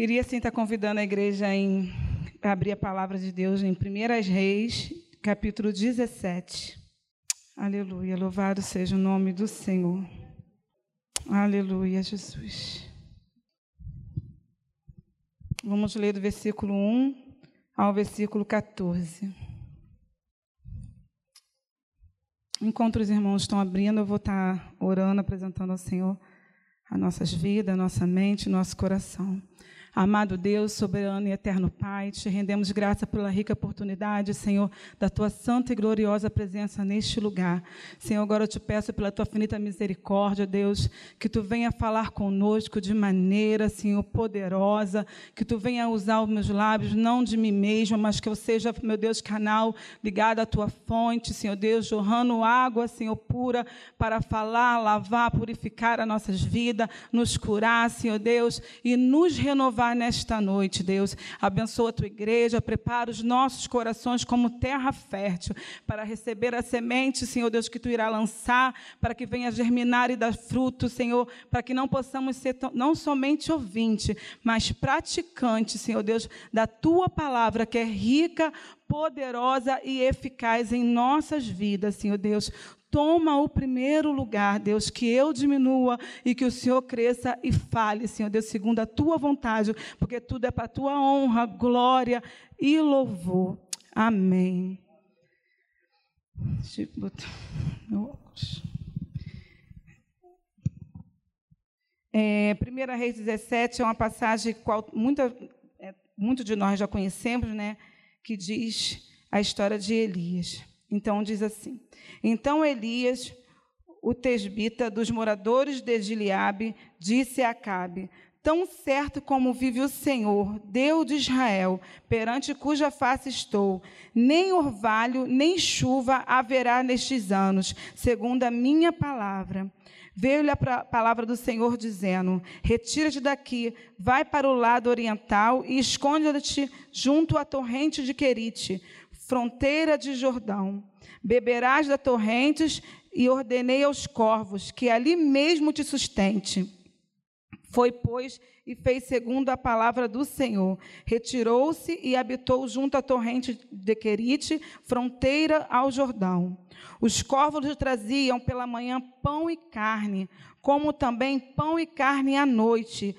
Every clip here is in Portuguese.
Queria sim estar convidando a igreja em abrir a palavra de Deus em 1 Reis, capítulo 17. Aleluia, louvado seja o nome do Senhor. Aleluia, Jesus. Vamos ler do versículo 1 ao versículo 14. Enquanto os irmãos estão abrindo, eu vou estar orando, apresentando ao Senhor as nossas vidas, a nossa mente, nosso coração. Amado Deus, soberano e eterno Pai, te rendemos graça pela rica oportunidade, Senhor, da tua santa e gloriosa presença neste lugar. Senhor, agora eu te peço pela tua finita misericórdia, Deus, que tu venha falar conosco de maneira, Senhor, poderosa, que tu venha usar os meus lábios, não de mim mesma, mas que eu seja, meu Deus, canal ligado à tua fonte, Senhor Deus, jorrando água, Senhor, pura, para falar, lavar, purificar as nossas vidas, nos curar, Senhor Deus, e nos renovar nesta noite, Deus. Abençoa a tua igreja, prepara os nossos corações como terra fértil para receber a semente, Senhor Deus, que tu irá lançar, para que venha germinar e dar fruto, Senhor, para que não possamos ser não somente ouvinte, mas praticante, Senhor Deus, da tua palavra que é rica, poderosa e eficaz em nossas vidas, Senhor Deus. Toma o primeiro lugar, Deus, que eu diminua e que o Senhor cresça e fale, Senhor Deus, segundo a tua vontade, porque tudo é para a tua honra, glória e louvor. Amém. Deixa eu botar meu óculos. É, 1 Reis 17 é uma passagem que muita, é, muito de nós já conhecemos, né, que diz a história de Elias. Então diz assim: Então Elias, o tesbita dos moradores de Gileabe, disse a Acabe: Tão certo como vive o Senhor, Deus de Israel, perante cuja face estou, nem orvalho, nem chuva haverá nestes anos, segundo a minha palavra. Veio-lhe a palavra do Senhor dizendo: Retira-te daqui, vai para o lado oriental e esconde-te junto à torrente de Querite, fronteira de Jordão. Beberás da torrentes e ordenei aos corvos que ali mesmo te sustente. Foi, pois, e fez segundo a palavra do Senhor. Retirou-se e habitou junto à torrente de Querite, fronteira ao Jordão. Os corvos traziam pela manhã pão e carne, como também pão e carne à noite,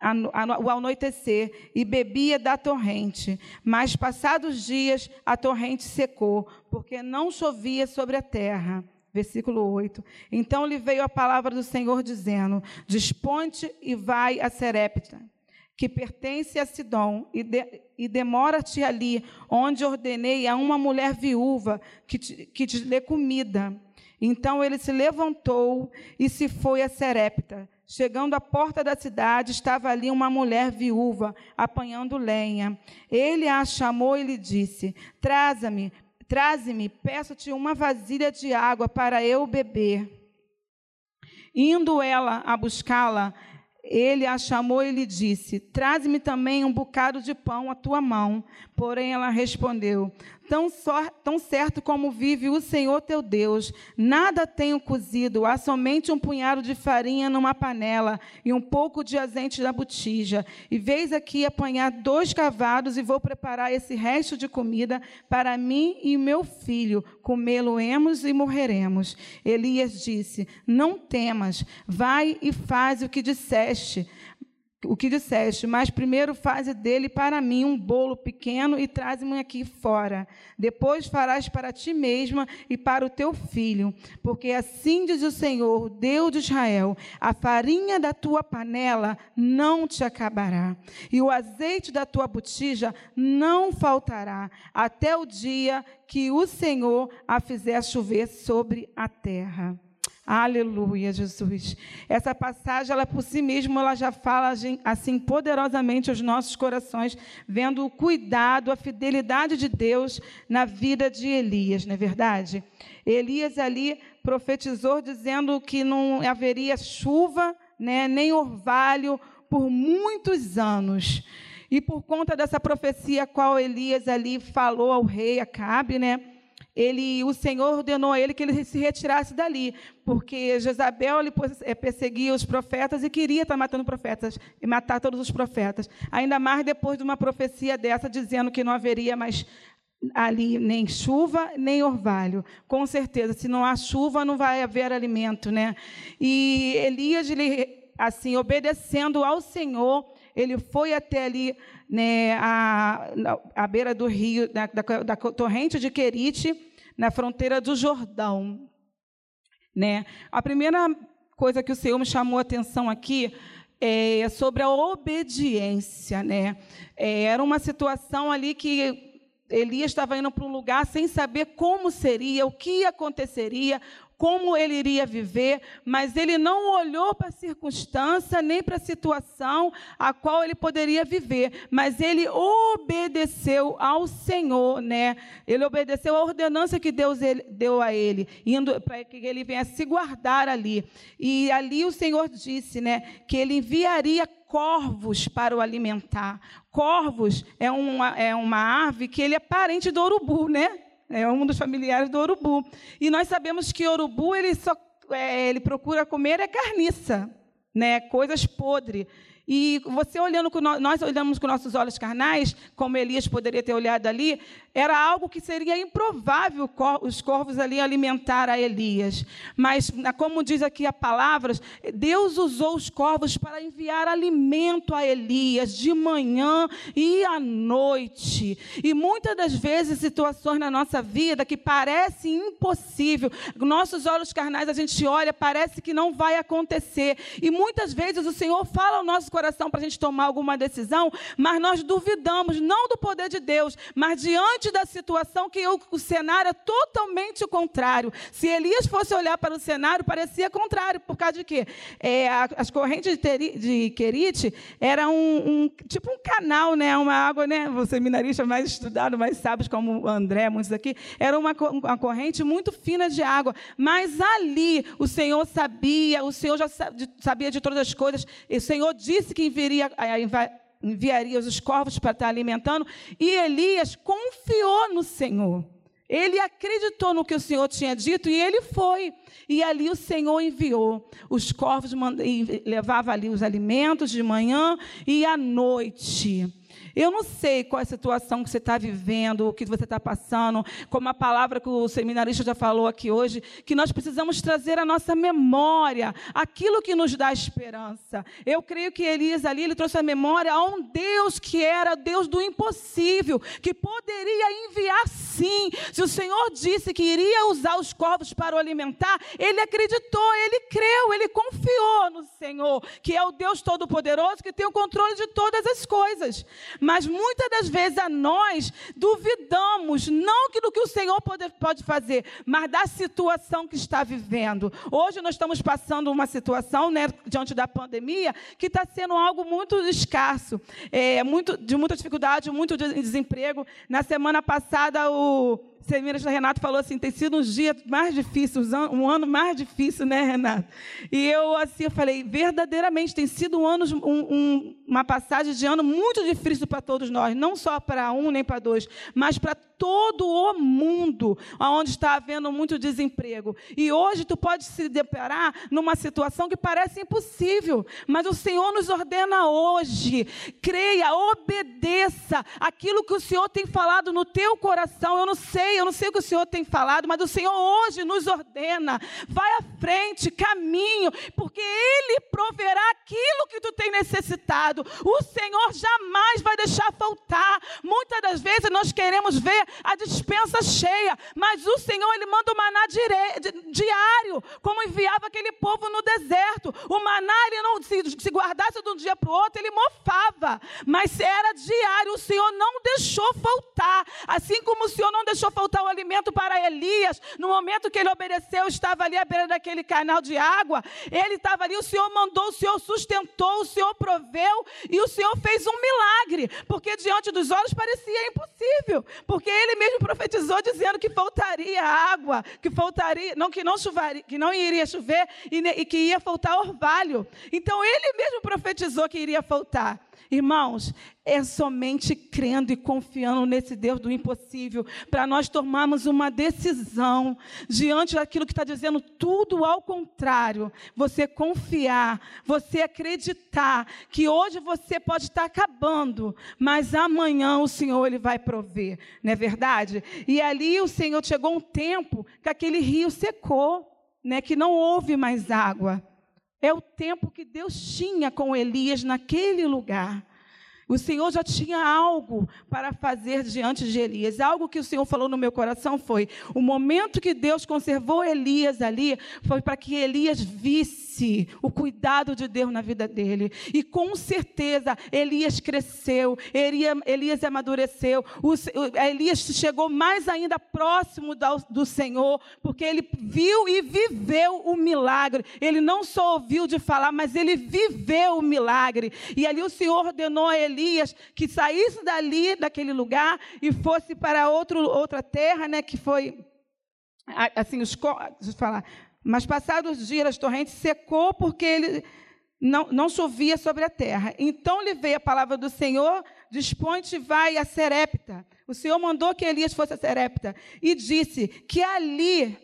ao anoitecer e bebia da torrente. Mas passados dias a torrente secou, porque não chovia sobre a terra. Versículo 8. Então lhe veio a palavra do Senhor dizendo: Desponte e vai a Serepta, que pertence a Sidom, e, de, e demora-te ali, onde ordenei a uma mulher viúva que te, que te dê comida. Então ele se levantou e se foi a Serepta. Chegando à porta da cidade, estava ali uma mulher viúva, apanhando lenha. Ele a chamou e lhe disse: Traza-me, traze-me, peço-te uma vasilha de água para eu beber. Indo ela a buscá-la, ele a chamou e lhe disse: Traze-me também um bocado de pão à tua mão. Porém, ela respondeu: Tão, só, tão certo como vive o Senhor teu Deus, nada tenho cozido, há somente um punhado de farinha numa panela e um pouco de azeite na botija. E veis aqui apanhar dois cavados e vou preparar esse resto de comida para mim e meu filho. Comê-lo-emos e morreremos. Elias disse: Não temas, vai e faz o que disseste o que disseste, mas primeiro faze dele para mim um bolo pequeno e traze-me aqui fora. Depois farás para ti mesma e para o teu filho, porque assim diz o Senhor, Deus de Israel: a farinha da tua panela não te acabará, e o azeite da tua botija não faltará, até o dia que o Senhor a fizer chover sobre a terra. Aleluia, Jesus. Essa passagem, ela por si mesma, ela já fala assim poderosamente aos nossos corações, vendo o cuidado, a fidelidade de Deus na vida de Elias, não é verdade? Elias ali profetizou dizendo que não haveria chuva, né, nem orvalho por muitos anos. E por conta dessa profecia qual Elias ali falou ao rei Acabe, né? Ele, o Senhor ordenou a ele que ele se retirasse dali, porque Jezabel ele eh, perseguia os profetas e queria estar matando profetas e matar todos os profetas. Ainda mais depois de uma profecia dessa dizendo que não haveria mais ali nem chuva nem orvalho. Com certeza, se não há chuva, não vai haver alimento, né? E Elias, ele, assim, obedecendo ao Senhor, ele foi até ali, né, a, a beira do rio, da, da, da torrente de Querite, na fronteira do Jordão, né? A primeira coisa que o Senhor me chamou a atenção aqui é sobre a obediência, né? É, era uma situação ali que Elias estava indo para um lugar sem saber como seria, o que aconteceria, como ele iria viver, mas ele não olhou para a circunstância nem para a situação a qual ele poderia viver, mas ele obedeceu ao Senhor, né? Ele obedeceu a ordenança que Deus deu a ele, indo para que ele viesse se guardar ali. E ali o Senhor disse, né, que ele enviaria corvos para o alimentar. Corvos é uma, é uma ave que ele é parente do urubu, né? É um dos familiares do urubu. E nós sabemos que urubu ele só é, ele procura comer é carniça, né? Coisas podres. E você olhando com nós olhamos com nossos olhos carnais, como Elias poderia ter olhado ali, era algo que seria improvável os corvos ali alimentar a Elias. Mas, como diz aqui a palavra, Deus usou os corvos para enviar alimento a Elias de manhã e à noite. E muitas das vezes situações na nossa vida que parece impossível, nossos olhos carnais a gente olha, parece que não vai acontecer. E muitas vezes o Senhor fala ao nosso para a gente tomar alguma decisão, mas nós duvidamos, não do poder de Deus, mas diante da situação que o, o cenário é totalmente o contrário. Se Elias fosse olhar para o cenário, parecia contrário, por causa de quê? É, as correntes de, teri, de Querite era um, um, tipo um canal, né? uma água, né? Você seminarista mais estudado, mais sábios, como o André, muitos aqui, era uma, uma corrente muito fina de água. Mas ali o Senhor sabia, o Senhor já sabia de todas as coisas, e o Senhor disse disse que enviaria, enviaria os corvos para estar alimentando, e Elias confiou no Senhor. Ele acreditou no que o Senhor tinha dito e ele foi. E ali o Senhor enviou. Os corvos levavam ali os alimentos de manhã e à noite. Eu não sei qual é a situação que você está vivendo, o que você está passando, como a palavra que o seminarista já falou aqui hoje, que nós precisamos trazer à nossa memória aquilo que nos dá esperança. Eu creio que Elias ali, ele trouxe a memória a um Deus que era Deus do impossível, que poderia enviar sim. Se o Senhor disse que iria usar os corvos para o alimentar, ele acreditou, ele creu, ele confiou no Senhor, que é o Deus Todo-Poderoso, que tem o controle de todas as coisas. Mas muitas das vezes a nós duvidamos, não do que o Senhor pode, pode fazer, mas da situação que está vivendo. Hoje nós estamos passando uma situação, né, diante da pandemia, que está sendo algo muito escasso, é, muito, de muita dificuldade, muito desemprego. Na semana passada, o seminarista Renato falou assim, tem sido um dia mais difícil, um ano mais difícil, né, Renato? E eu assim, eu falei, verdadeiramente, tem sido um ano, um, um, uma passagem de ano muito difícil para todos nós, não só para um nem para dois, mas para todo o mundo, onde está havendo muito desemprego. E hoje tu pode se deparar numa situação que parece impossível, mas o Senhor nos ordena hoje, creia, obedeça aquilo que o Senhor tem falado no teu coração. Eu não sei, eu não sei o que o Senhor tem falado, mas o Senhor hoje nos ordena. Vai à frente, caminho, porque Ele proverá aquilo que tu tem necessitado. O Senhor jamais vai deixar faltar. Muitas das vezes nós queremos ver a dispensa cheia, mas o Senhor ele manda o maná diário, como enviava aquele povo no deserto. O maná ele não se, se guardasse de um dia para o outro, ele mofava, mas era diário. O Senhor não deixou faltar, assim como o Senhor não deixou faltar o alimento para Elias, no momento que ele obedeceu, estava ali à beira daquele canal de água, ele estava ali, o Senhor mandou, o Senhor sustentou, o Senhor proveu e o Senhor fez um milagre, porque diante dos olhos parecia impossível, porque ele mesmo profetizou dizendo que faltaria água, que faltaria, não que não choveria, que não iria chover e, e que ia faltar orvalho. Então ele mesmo profetizou que iria faltar. Irmãos, é somente crendo e confiando nesse Deus do impossível para nós tomarmos uma decisão diante daquilo que está dizendo tudo ao contrário. Você confiar, você acreditar que hoje você pode estar acabando, mas amanhã o Senhor ele vai prover, não é verdade? E ali o Senhor chegou um tempo que aquele rio secou, né, que não houve mais água. É o tempo que Deus tinha com Elias naquele lugar. O Senhor já tinha algo para fazer diante de Elias. Algo que o Senhor falou no meu coração foi: o momento que Deus conservou Elias ali foi para que Elias visse o cuidado de Deus na vida dele. E com certeza Elias cresceu, Elias amadureceu, Elias chegou mais ainda próximo do Senhor, porque ele viu e viveu o milagre. Ele não só ouviu de falar, mas ele viveu o milagre. E ali o Senhor ordenou a Elias Elias que saísse dali, daquele lugar, e fosse para outro, outra terra, né, que foi, assim, os, deixa eu falar, mas passados os dias, as torrentes secou porque ele não, não chovia sobre a terra. Então lhe veio a palavra do Senhor, dispõe-te, vai a Serepta. O Senhor mandou que Elias fosse a Serepta e disse que ali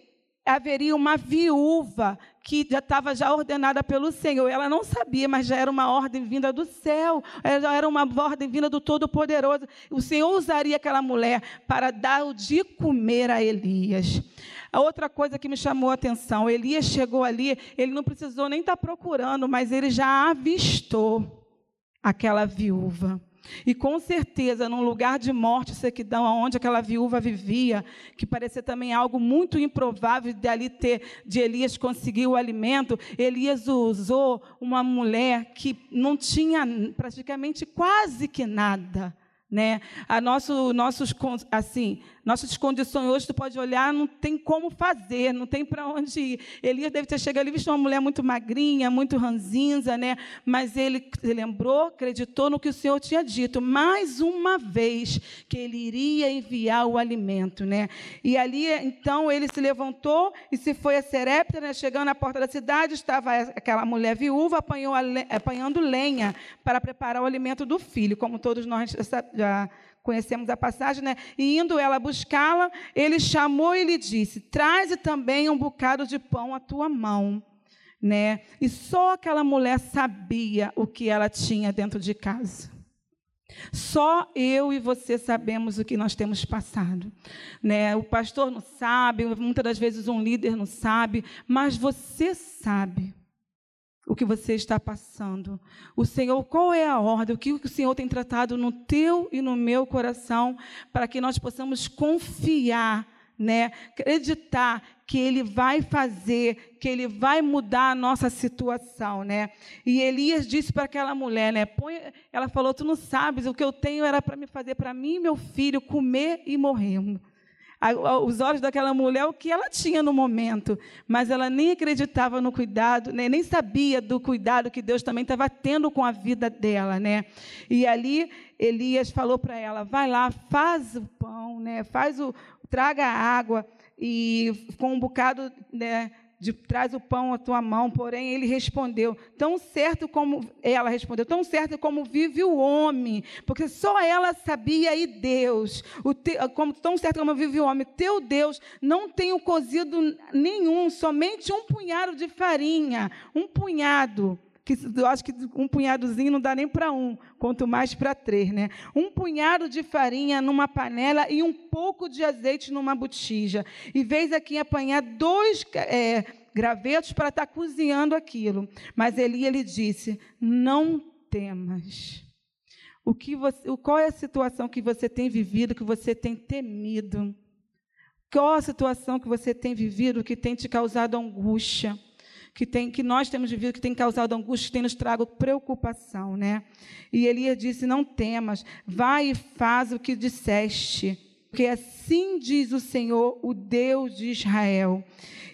haveria uma viúva que já estava já ordenada pelo Senhor. Ela não sabia, mas já era uma ordem vinda do céu, já era uma ordem vinda do Todo-Poderoso. O Senhor usaria aquela mulher para dar o de comer a Elias. A outra coisa que me chamou a atenção, Elias chegou ali, ele não precisou nem estar procurando, mas ele já avistou aquela viúva. E com certeza, num lugar de morte, sequidão, onde aquela viúva vivia, que parecia também algo muito improvável de ali ter, de Elias conseguir o alimento, Elias usou uma mulher que não tinha praticamente quase que nada. Né? A nosso, nossos, assim, nossas condições hoje, tu pode olhar, não tem como fazer, não tem para onde ir. Elias deve ter chegado ali, visto uma mulher muito magrinha, muito ranzinza, né? mas ele lembrou, acreditou no que o Senhor tinha dito, mais uma vez, que ele iria enviar o alimento. Né? E ali, então, ele se levantou e se foi a Serepta, né? chegando à porta da cidade, estava aquela mulher viúva apanhou apanhando lenha para preparar o alimento do filho, como todos nós já conhecemos a passagem, né? E indo ela buscá-la, ele chamou e lhe disse: Traze também um bocado de pão à tua mão. Né? E só aquela mulher sabia o que ela tinha dentro de casa. Só eu e você sabemos o que nós temos passado. Né? O pastor não sabe, muitas das vezes um líder não sabe, mas você sabe o que você está passando. O Senhor, qual é a ordem? O que o Senhor tem tratado no teu e no meu coração para que nós possamos confiar, né? Acreditar que ele vai fazer, que ele vai mudar a nossa situação, né? E Elias disse para aquela mulher, né? Ela falou: "Tu não sabes, o que eu tenho era para me fazer para mim e meu filho comer e morrermos." Os olhos daquela mulher o que ela tinha no momento, mas ela nem acreditava no cuidado, né? nem sabia do cuidado que Deus também estava tendo com a vida dela, né? E ali Elias falou para ela: vai lá, faz o pão, né? Faz o traga a água e com um bocado, né? De traz o pão à tua mão, porém ele respondeu, tão certo como ela respondeu, tão certo como vive o homem, porque só ela sabia e Deus, te, como tão certo como vive o homem, teu Deus não tem o cozido nenhum, somente um punhado de farinha, um punhado que eu acho que um punhadozinho não dá nem para um, quanto mais para três, né? Um punhado de farinha numa panela e um pouco de azeite numa botija. E vez aqui apanhar dois é, gravetos para estar tá cozinhando aquilo. Mas Eli ele disse: não temas. O que você, qual é a situação que você tem vivido, que você tem temido? Qual a situação que você tem vivido que tem te causado angústia? Que, tem, que nós temos vivido, que tem causado angústia, que tem nos trago preocupação. Né? E Elias disse: Não temas, vai e faz o que disseste, porque assim diz o Senhor, o Deus de Israel.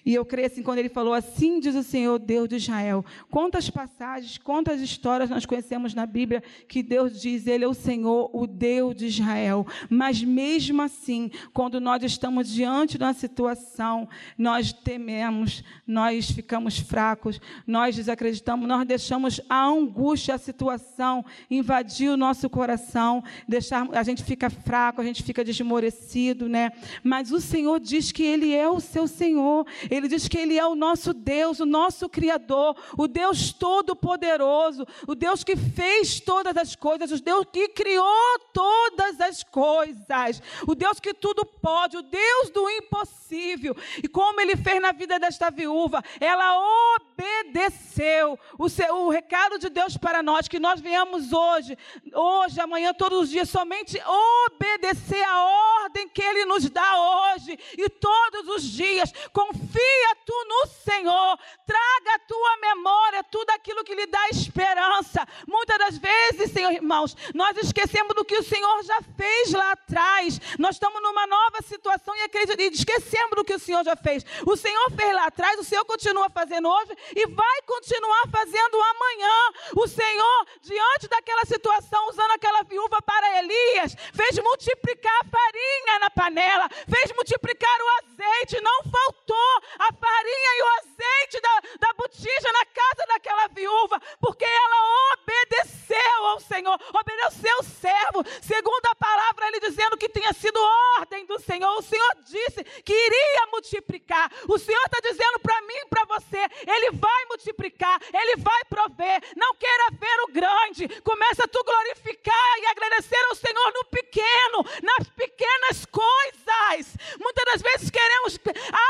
E eu creio assim, quando ele falou assim, diz o Senhor, Deus de Israel. Quantas passagens, quantas histórias nós conhecemos na Bíblia que Deus diz, Ele é o Senhor, o Deus de Israel. Mas mesmo assim, quando nós estamos diante de uma situação, nós tememos, nós ficamos fracos, nós desacreditamos, nós deixamos a angústia, a situação invadir o nosso coração, deixar, a gente fica fraco, a gente fica desmorecido, né? Mas o Senhor diz que Ele é o seu Senhor, Ele diz que Ele é o nosso Deus, o nosso Criador, o Deus Todo-Poderoso, o Deus que fez todas as coisas, o Deus que criou todas as coisas, o Deus que tudo pode, o Deus do impossível. E como Ele fez na vida desta viúva, ela obedeceu o, seu, o recado de Deus para nós, que nós venhamos hoje, hoje, amanhã, todos os dias, somente obedecer a ordem que Ele nos dá hoje e todos os dias. Confia tu no Senhor, traga a tua memória tudo aquilo que lhe dá esperança. Muitas das vezes, Senhor, irmãos, nós esquecemos do que o Senhor já fez lá atrás. Nós estamos numa nova situação e esquecemos do que o Senhor já fez. O Senhor fez lá atrás, o Senhor continua fazendo hoje e vai continuar fazendo amanhã. O Senhor, diante daquela situação, usando aquela viúva para Elias, fez multiplicar a farinha na panela, fez multiplicar o azeite, não faltou a farinha e o azeite da, da botija na casa daquela viúva, porque ela obedeceu ao Senhor, obedeceu o servo, segundo a palavra, ele dizendo que tinha sido ordem do Senhor. O Senhor disse que iria multiplicar. O Senhor está dizendo para mim e para você: Ele vai multiplicar, Ele vai prover. Não queira ver o grande, começa a tu glorificar e agradecer ao Senhor no pequeno, nas pequenas coisas. Muitas das vezes queremos, ah,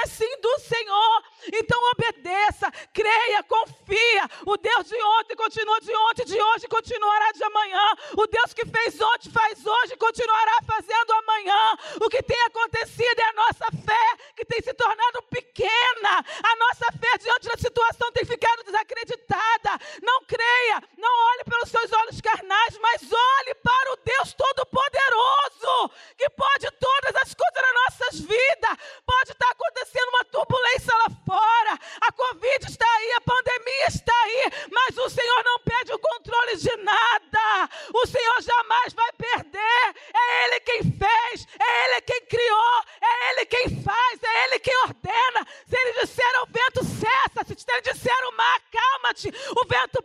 mas sim do Senhor. Então obedeça, creia, confia. O Deus de ontem continua de ontem, de hoje continuará de amanhã. O Deus que fez ontem, faz hoje e continuará fazendo amanhã. O que tem acontecido é a nossa fé que tem se tornado pequena. A nossa fé diante da situação tem ficado desacreditada. Não creia, não olhe pelos seus olhos carnais, mas olhe para o Deus Todo-Poderoso, que pode todas as coisas nas nossas vidas. Pode estar acontecendo uma turbulência lá fora, a Covid está aí, a pandemia está aí, mas o Senhor não perde o controle de nada. O Senhor jamais vai perder. É Ele quem fez, é Ele quem criou, é Ele quem faz, é Ele quem ordena. Se Ele disser ao vento, cessa. Se Ele disser o mar, acalma-te. O vento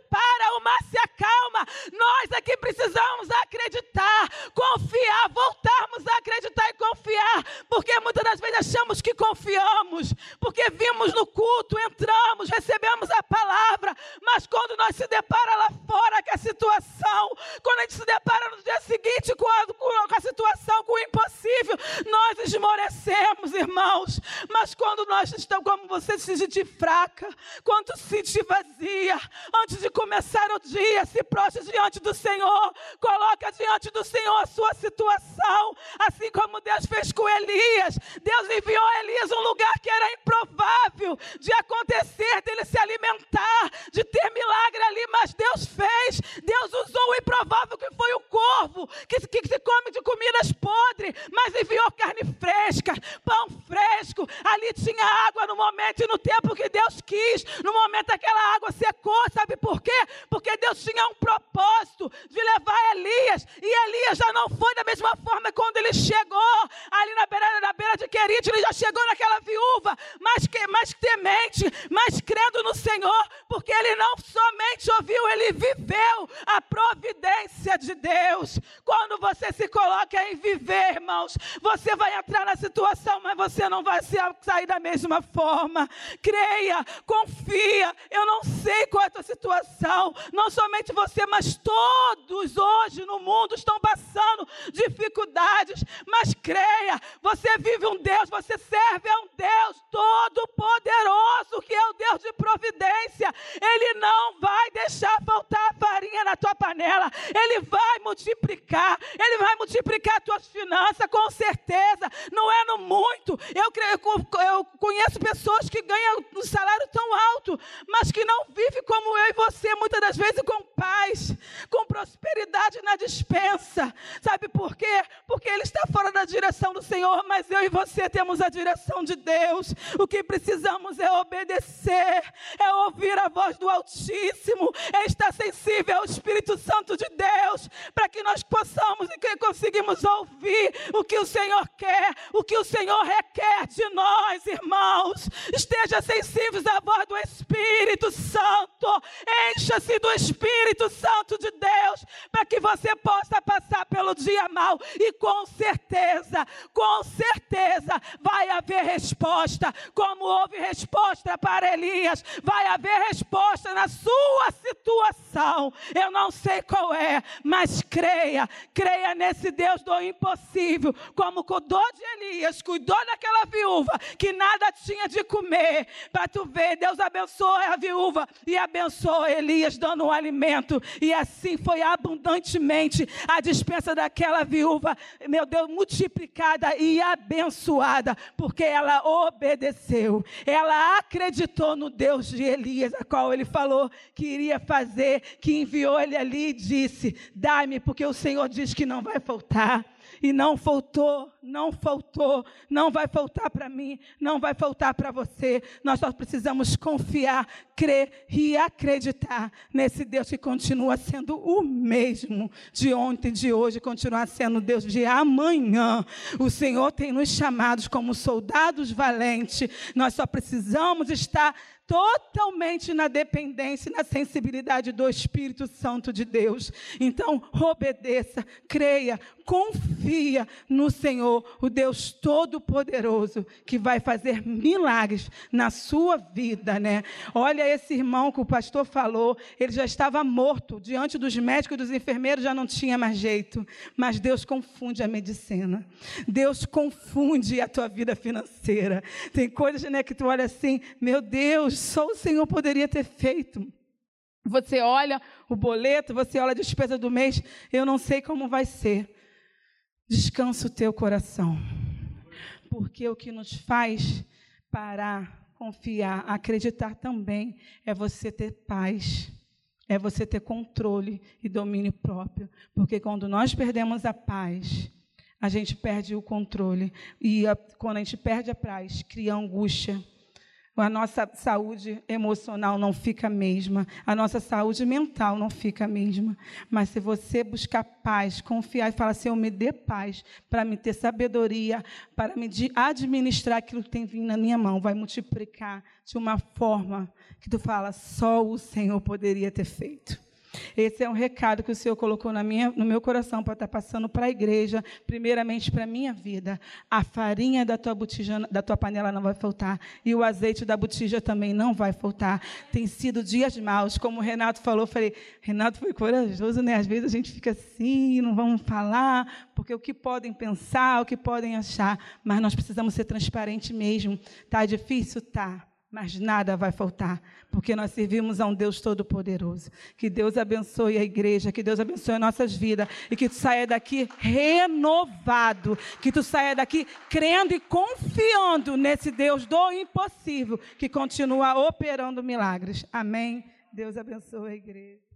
Elias. Deus enviou Elias um lugar que era improvável de acontecer, dele se alimentar, de ter milagre ali, mas Deus fez. Deus usou o improvável que foi o corvo, que, que se come de comidas podres, mas enviou carne fresca, pão fresco. Ali tinha água no momento e no tempo que Deus quis. No momento aquela água secou, sabe por quê? Porque Deus tinha um propósito de levar Elias, e Elias já não foi da mesma forma quando ele chegou ali na beira, na beira de Querite, ele já chegou naquela viúva, mais, que, mais temente, mais crendo no Senhor, porque ele não somente ouviu, ele viveu a providência de Deus. Quando você se coloca em viver, irmãos, você vai entrar na situação, mas você não vai sair da mesma forma. Creia, confia. Eu não sei qual é a tua situação, não somente você, mas todos hoje no mundo estão passando dificuldades, mas creia, você vive um Deus, você serve a um Deus Todo-Poderoso, que é o Deus de providência. Ele não vai deixar faltar farinha na tua panela. Ele vai multiplicar. Ele vai multiplicar tuas finanças, com certeza. Não é no muito. Eu, eu conheço pessoas que ganham um salário tão alto, mas que não vivem como eu e você, muitas das vezes com paz, com prosperidade na dispensa. Sabe por quê? Porque ele está fora da direção do Senhor, mas eu e você temos a direção de Deus. O que precisamos é obedecer, é ouvir a voz do Altíssimo, é estar sensível ao Espírito Santo de Deus, para que nós possamos e que conseguimos ouvir o que o Senhor quer, o que o Senhor requer de nós, irmãos. Esteja sensíveis à voz do Espírito Santo, encha-se do Espírito Santo de Deus, para que você possa passar pelo dia mal e com certeza, com certeza vai haver resposta, como houve resposta para Elias, vai haver resposta na sua situação. Eu não sei qual é, mas creia, creia nesse Deus do impossível, como cuidou de Elias, cuidou daquela viúva que nada tinha de comer, para tu ver, Deus abençoou a viúva e abençoou Elias dando um alimento, e assim foi abundantemente a dispensa daquela viúva, meu Deus, multiplicada e abençoada, porque ela obedeceu, ela acreditou no Deus de Elias, a qual ele falou que iria fazer, que enviou ele ali e disse: Dá-me, porque o Senhor diz que não vai faltar. E não faltou, não faltou, não vai faltar para mim, não vai faltar para você. Nós só precisamos confiar, crer e acreditar nesse Deus que continua sendo o mesmo de ontem, de hoje, continua sendo Deus de amanhã. O Senhor tem nos chamados como soldados valentes. Nós só precisamos estar totalmente na dependência e na sensibilidade do Espírito Santo de Deus. Então, obedeça, creia, confia no Senhor, o Deus Todo-Poderoso, que vai fazer milagres na sua vida, né? Olha esse irmão que o pastor falou, ele já estava morto, diante dos médicos e dos enfermeiros já não tinha mais jeito, mas Deus confunde a medicina. Deus confunde a tua vida financeira. Tem coisas, né, que tu olha assim, meu Deus, só o Senhor poderia ter feito. Você olha o boleto, você olha a despesa do mês, eu não sei como vai ser. Descansa o teu coração. Porque o que nos faz parar, confiar, acreditar também é você ter paz. É você ter controle e domínio próprio. Porque quando nós perdemos a paz, a gente perde o controle. E a, quando a gente perde a paz, cria angústia a nossa saúde emocional não fica a mesma, a nossa saúde mental não fica a mesma. Mas se você buscar paz, confiar e falar, Senhor, me dê paz para me ter sabedoria, para me administrar aquilo que tem vindo na minha mão, vai multiplicar de uma forma que tu fala, só o Senhor poderia ter feito. Esse é um recado que o Senhor colocou na minha, no meu coração para estar passando para a igreja, primeiramente para a minha vida. A farinha da tua, botija, da tua panela não vai faltar e o azeite da botija também não vai faltar. Tem sido dias maus, como o Renato falou, falei, Renato foi corajoso, né? Às vezes a gente fica assim, não vamos falar, porque o que podem pensar, o que podem achar, mas nós precisamos ser transparentes mesmo. Tá difícil, tá mas nada vai faltar, porque nós servimos a um Deus todo-poderoso. Que Deus abençoe a igreja, que Deus abençoe nossas vidas e que tu saia daqui renovado, que tu saia daqui crendo e confiando nesse Deus do impossível que continua operando milagres. Amém. Deus abençoe a igreja.